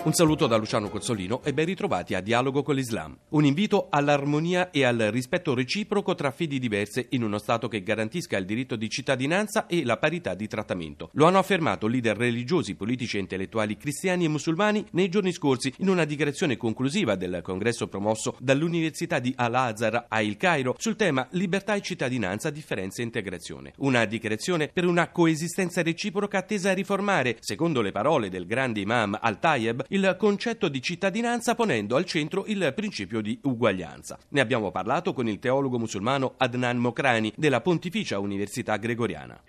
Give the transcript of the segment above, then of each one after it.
Un saluto da Luciano Cozzolino e ben ritrovati a Dialogo con l'Islam. Un invito all'armonia e al rispetto reciproco tra fedi diverse in uno Stato che garantisca il diritto di cittadinanza e la parità di trattamento. Lo hanno affermato leader religiosi, politici e intellettuali cristiani e musulmani nei giorni scorsi in una dichiarazione conclusiva del congresso promosso dall'Università di Al-Azhar a Il Cairo sul tema libertà e cittadinanza, differenza e integrazione. Una dichiarazione per una coesistenza reciproca tesa a riformare, secondo le parole del grande imam Al-Tayeb, il concetto di cittadinanza ponendo al centro il principio di uguaglianza. Ne abbiamo parlato con il teologo musulmano Adnan Mokrani della Pontificia Università Gregoriana.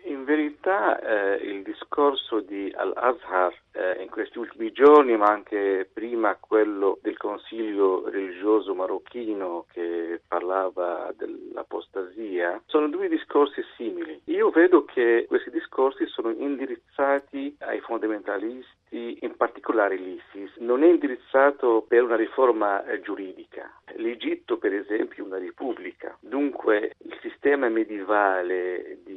Verità eh, il discorso di Al-Azhar eh, in questi ultimi giorni, ma anche prima quello del Consiglio religioso marocchino che parlava dell'apostasia, sono due discorsi simili. Io vedo che questi discorsi sono indirizzati ai fondamentalisti in particolare l'ISIS, non è indirizzato per una riforma eh, giuridica. L'Egitto, per esempio, è una repubblica, dunque il sistema medievale di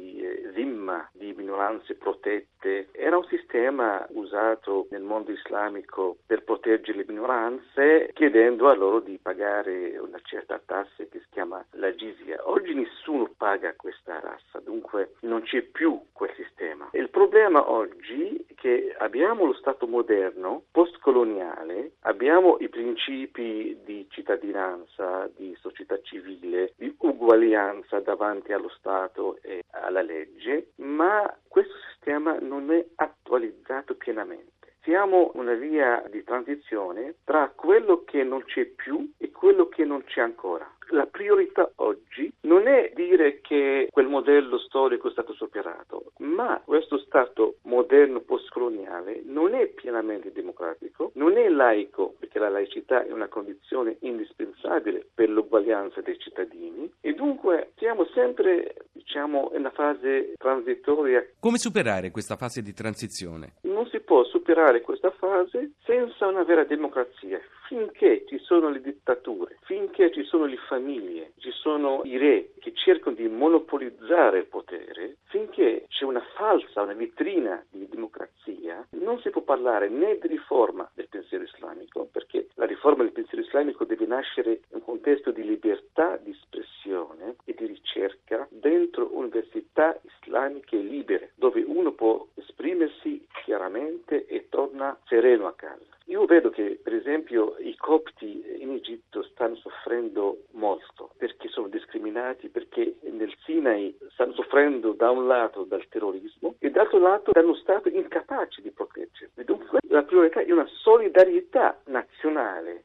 zimma, di minoranze protette, era un sistema usato nel mondo islamico per proteggere le minoranze, chiedendo a loro di pagare una certa tassa che si chiama la jizya. Oggi nessuno paga questa tassa, dunque non c'è più quel sistema. Il problema oggi è che abbiamo lo Stato moderno, postcoloniale, abbiamo i principi di cittadinanza, di società civile, di uguaglianza davanti allo Stato e alla legge, ma questo sistema non è attualizzato pienamente. Siamo una via di transizione tra quello che non c'è più e quello che non c'è ancora. La priorità oggi non è dire che quel modello storico è stato superato, ma questo Stato moderno postcoloniale non è pienamente democratico, non è laico, perché la laicità è una condizione indispensabile per l'uguaglianza dei cittadini e dunque siamo sempre diciamo in una fase transitoria. Come superare questa fase di transizione? Non si può superare questa fase senza una vera democrazia. Finché ci sono le dittature, finché ci sono le famiglie, ci sono i re che cercano di monopolizzare il potere, finché c'è una falsa, una vetrina di democrazia, non si può parlare né di riforma del pensiero islamico, perché la riforma del pensiero islamico deve nascere in un contesto di libertà di espressione di ricerca dentro università islamiche libere, dove uno può esprimersi chiaramente e torna sereno a casa. Io vedo che, per esempio, i copti in Egitto stanno soffrendo molto perché sono discriminati, perché nel Sinai stanno soffrendo da un lato dal terrorismo e dall'altro lato da uno Stato incapace di proteggerli. Dunque la priorità è una solidarietà nazionale,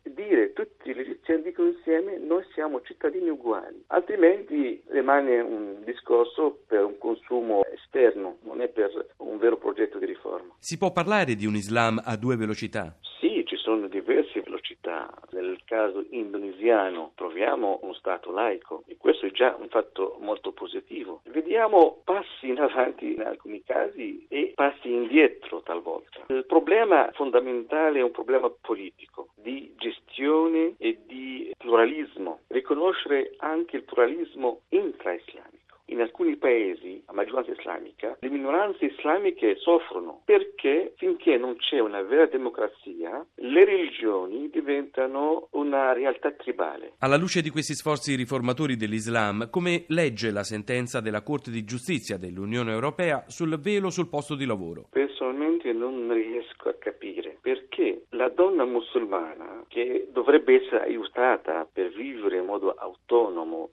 siamo cittadini uguali, altrimenti rimane un discorso per un consumo esterno, non è per un vero progetto di riforma. Si può parlare di un Islam a due velocità? Sì, ci sono diverse velocità. Nel caso indonesiano troviamo uno Stato laico e questo è già un fatto molto positivo. Vediamo passi in avanti in alcuni casi e passi indietro talvolta. Il problema fondamentale è un problema politico, di gestione e di pluralismo. Riconoscere anche il pluralismo intra-islamico in alcuni paesi a maggioranza islamica le minoranze islamiche soffrono perché finché non c'è una vera democrazia le religioni diventano una realtà tribale. Alla luce di questi sforzi riformatori dell'Islam, come legge la sentenza della Corte di Giustizia dell'Unione Europea sul velo sul posto di lavoro? Personalmente non riesco a capire perché la donna musulmana che dovrebbe essere aiutata per vivere in modo autonomo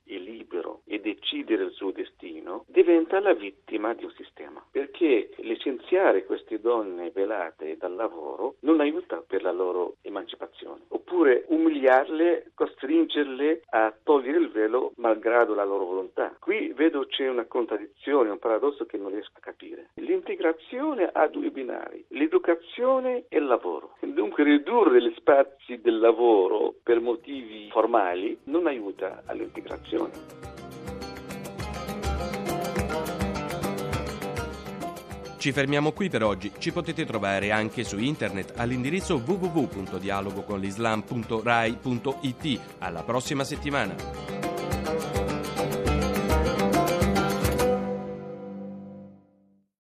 decidere il suo destino diventa la vittima di un sistema perché licenziare queste donne velate dal lavoro non aiuta per la loro emancipazione oppure umiliarle, costringerle a togliere il velo malgrado la loro volontà. Qui vedo c'è una contraddizione, un paradosso che non riesco a capire. L'integrazione ha due binari, l'educazione e il lavoro. Dunque ridurre gli spazi del lavoro per motivi formali non aiuta all'integrazione. Ci fermiamo qui per oggi, ci potete trovare anche su internet all'indirizzo www.dialogoconlislam.rai.it. Alla prossima settimana!